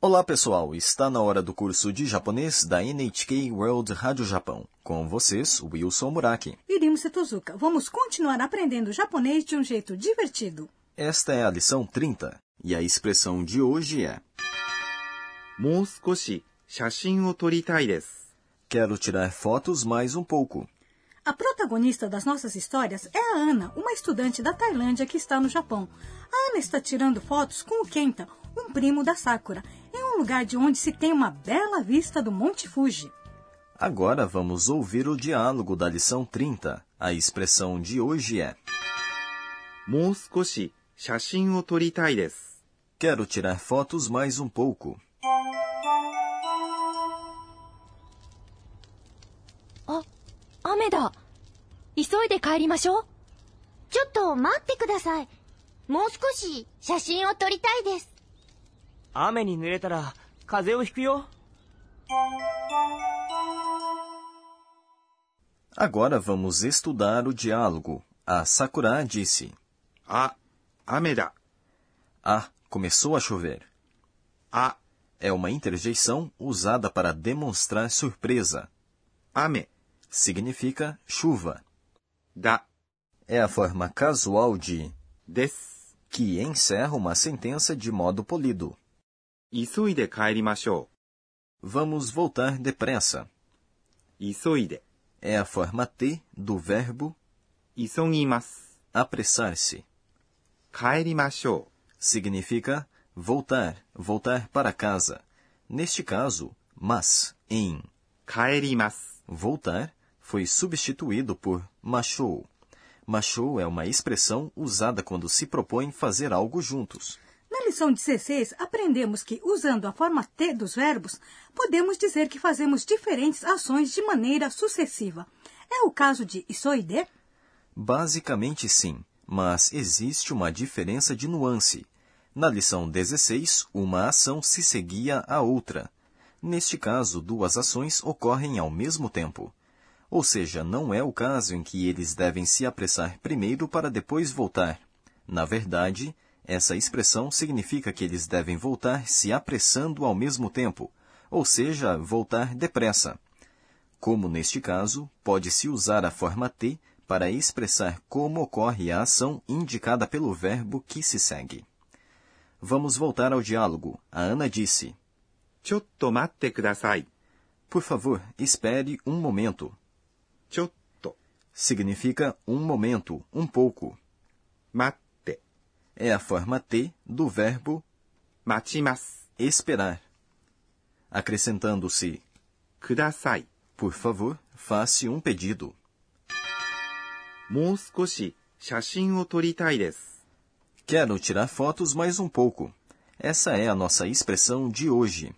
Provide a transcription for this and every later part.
Olá pessoal, está na hora do curso de japonês da NHK World Rádio Japão. Com vocês, Wilson Muraki. Irimo Setozuka, vamos continuar aprendendo japonês de um jeito divertido. Esta é a lição 30 e a expressão de hoje é: Quero tirar fotos mais um pouco. A protagonista das nossas histórias é a Ana, uma estudante da Tailândia que está no Japão. A Ana está tirando fotos com o Kenta, um primo da Sakura um lugar de onde se tem uma bela vista do Monte Fuji. Agora vamos ouvir o diálogo da lição 30. A expressão de hoje é もう少し写真を撮りたいです。 Quero tirar fotos mais um pouco. あ、雨だ。急いで帰りましょう。ちょっと待ってください。もう少し写真を撮りたいです。 雨に濡れたら風邪をひくよ。 Agora vamos estudar o diálogo. A Sakura disse: あ、雨だ。 Ah, começou a chover. あ、 É uma interjeição usada para demonstrar surpresa. 雨 Significa chuva. だ。 É a forma casual de です。 que encerra uma sentença de modo polido. 急いで帰りましょ Vamos voltar depressa. う。急いで。 É a forma T do verbo 急ぎます。 apressar-se. 帰りましょ Significa voltar, voltar para casa. Neste caso, mas em う。帰ります。 voltar foi substituído por machou. Machou é uma expressão usada quando se propõe fazer algo juntos. Na lição 16, aprendemos que, usando a forma T dos verbos, podemos dizer que fazemos diferentes ações de maneira sucessiva. É o caso de isoide? Basicamente sim, mas existe uma diferença de nuance. Na lição 16, uma ação se seguia à outra. Neste caso, duas ações ocorrem ao mesmo tempo. Ou seja, não é o caso em que eles devem se apressar primeiro para depois voltar. Na verdade, essa expressão significa que eles devem voltar se apressando ao mesmo tempo, ou seja, voltar depressa. Como neste caso, pode-se usar a forma T para expressar como ocorre a ação indicada pelo verbo que se segue. Vamos voltar ao diálogo. A Ana disse: Chotto matte kudasai. Por favor, espere um momento. Chotto significa um momento, um pouco. Matte É a forma T do verbo 待ちます。 esperar. Acrescentando-se, ください。 por favor, faça um pedido. もう少し写真を撮りたいです。 Quero tirar fotos mais um pouco. Essa é a nossa expressão de hoje.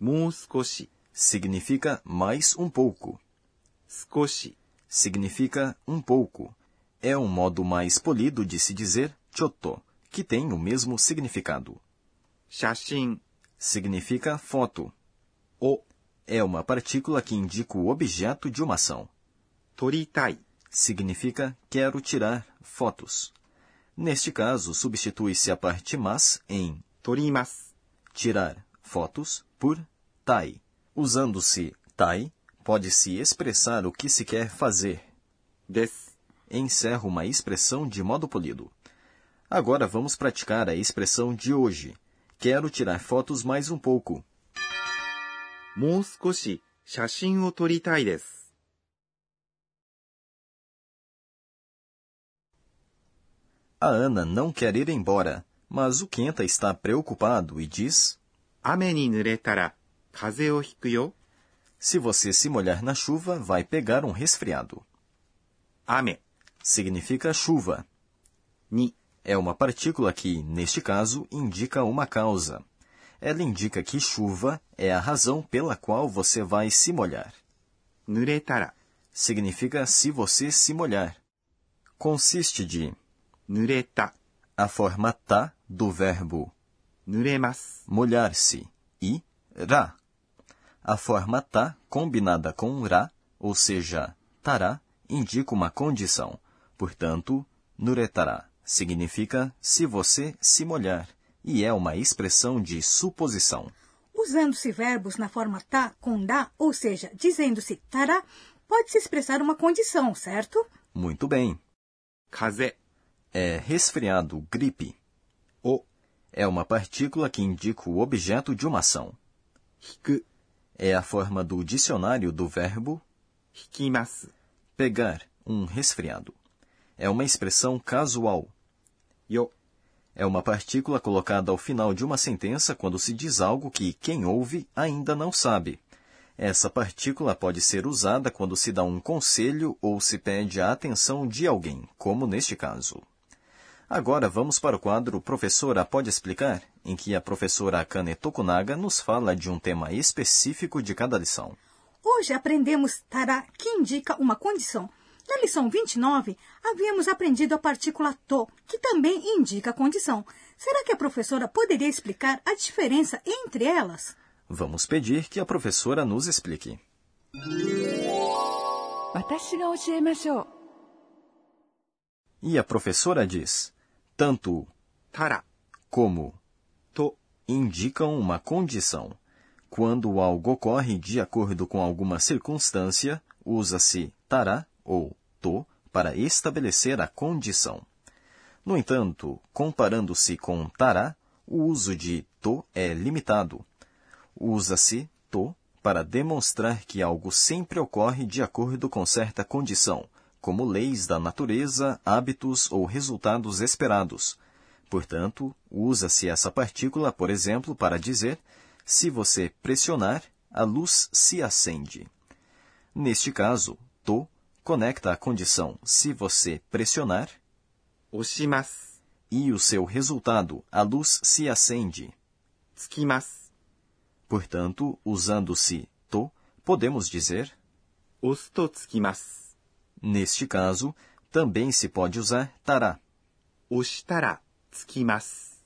もう少し、 Significa mais um pouco. 少し、 Significa um pouco. É um modo mais polido de se dizer chotto, que tem o mesmo significado. Shashin significa foto. O é uma partícula que indica o objeto de uma ação. Toritai significa quero tirar fotos. Neste caso, substitui-se a parte mas em torimas, tirar fotos, por tai. Usando-se tai, pode-se expressar o que se quer fazer. Des. Encerra uma expressão de modo polido. Agora vamos praticar a expressão de hoje. Quero tirar fotos mais um pouco. もう少し写真を撮りたいです。 A Ana não quer ir embora, mas o Kenta está preocupado e diz: 雨に濡れたら風邪をひくよ。 Se você se molhar na chuva, vai pegar um resfriado. 雨 Significa chuva. に é uma partícula que, neste caso, indica uma causa. Ela indica que chuva é a razão pela qual você vai se molhar. Nuretara significa se você se molhar. Consiste de nureta, a forma ta do verbo nuremas, molhar-se, e ra, a forma ta combinada com ra, ou seja, tará, indica uma condição, portanto, nuretara significa se você se molhar e é uma expressão de suposição. Usando-se verbos na forma tá com dá, ou seja, dizendo-se tará, pode-se expressar uma condição, certo? Muito bem. Kaze é resfriado, gripe. O é uma partícula que indica o objeto de uma ação. Hiku é a forma do dicionário do verbo hikimasu, pegar um resfriado. É uma expressão casual. よ É uma partícula colocada ao final de uma sentença quando se diz algo que quem ouve ainda não sabe. Essa partícula pode ser usada quando se dá um conselho ou se pede a atenção de alguém, como neste caso. Agora vamos para o quadro Professora Pode Explicar, em que a professora Akane Tokunaga nos fala de um tema específico de cada lição. Hoje aprendemos tará, que indica uma condição. Na lição 29, havíamos aprendido a partícula to, que também indica a condição. Será que a professora poderia explicar a diferença entre elas? Vamos pedir que a professora nos explique. E a professora diz: tanto tara como to indicam uma condição. Quando algo ocorre de acordo com alguma circunstância, usa-se tara ou to para estabelecer a condição. No entanto, comparando-se com tará, o uso de to é limitado. Usa-se to para demonstrar que algo sempre ocorre de acordo com certa condição, como leis da natureza, hábitos ou resultados esperados. Portanto, usa-se essa partícula, por exemplo, para dizer: se você pressionar, a luz se acende. Neste caso, to Conecta a condição se você pressionar oshimasu e o seu resultado, a luz se acende. Tsukimasu. Portanto, usando-se to, podemos dizer tsukimasu. Neste caso, também se pode usar. Oshitara tsukimasu.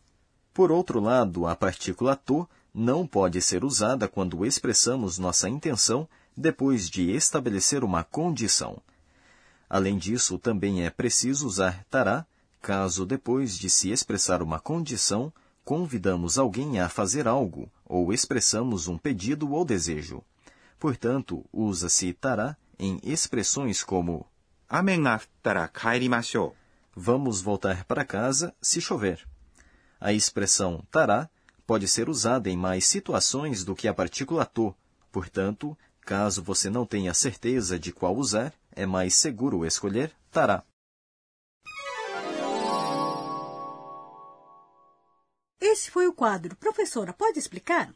Por outro lado, a partícula to não pode ser usada quando expressamos nossa intenção depois de estabelecer uma condição. Além disso, também é preciso usar tará, caso depois de se expressar uma condição, convidamos alguém a fazer algo ou expressamos um pedido ou desejo. Portanto, usa-se tará em expressões como Vamos voltar para casa se chover. A expressão tará pode ser usada em mais situações do que a partícula to. Portanto, caso você não tenha certeza de qual usar, é mais seguro escolher tará. Esse foi o quadro. Professora, pode explicar?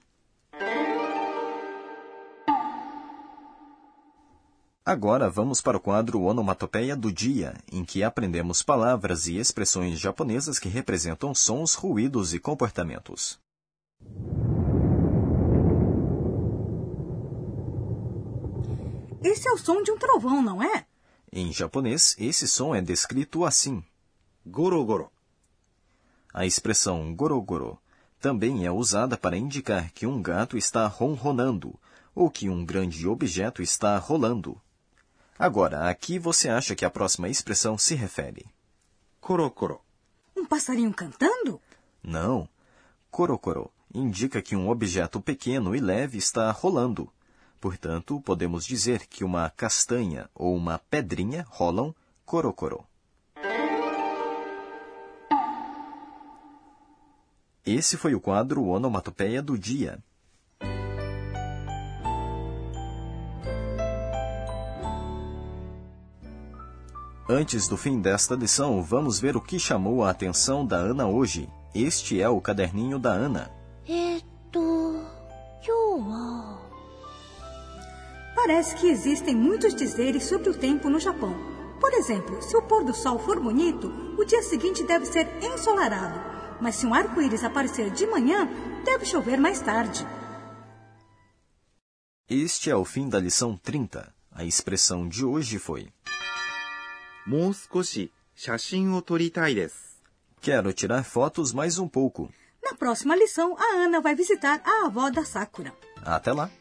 Agora vamos para o quadro Onomatopeia do Dia, em que aprendemos palavras e expressões japonesas que representam sons, ruídos e comportamentos. Esse é o som de um trovão, não é? Em japonês, esse som é descrito assim: gorogoro. A expressão gorogoro também é usada para indicar que um gato está ronronando ou que um grande objeto está rolando. Agora, a que você acha que a próxima expressão se refere? Korokoro. Um passarinho cantando? Não. Korokoro indica que um objeto pequeno e leve está rolando. Portanto, podemos dizer que uma castanha ou uma pedrinha rolam korokoro. Esse foi o quadro Onomatopeia do Dia. Antes do fim desta lição, vamos ver o que chamou a atenção da Ana hoje. Este é o caderninho da Ana. parece que existem muitos dizeres sobre o tempo no Japão. Por exemplo, se o pôr do sol for bonito, o dia seguinte deve ser ensolarado, mas se um arco-íris aparecer de manhã, deve chover mais tarde. Este é o fim da lição 30. A expressão de hoje foi: Quero tirar fotos mais um pouco. Na próxima lição, a Ana vai visitar a avó da Sakura. Até lá!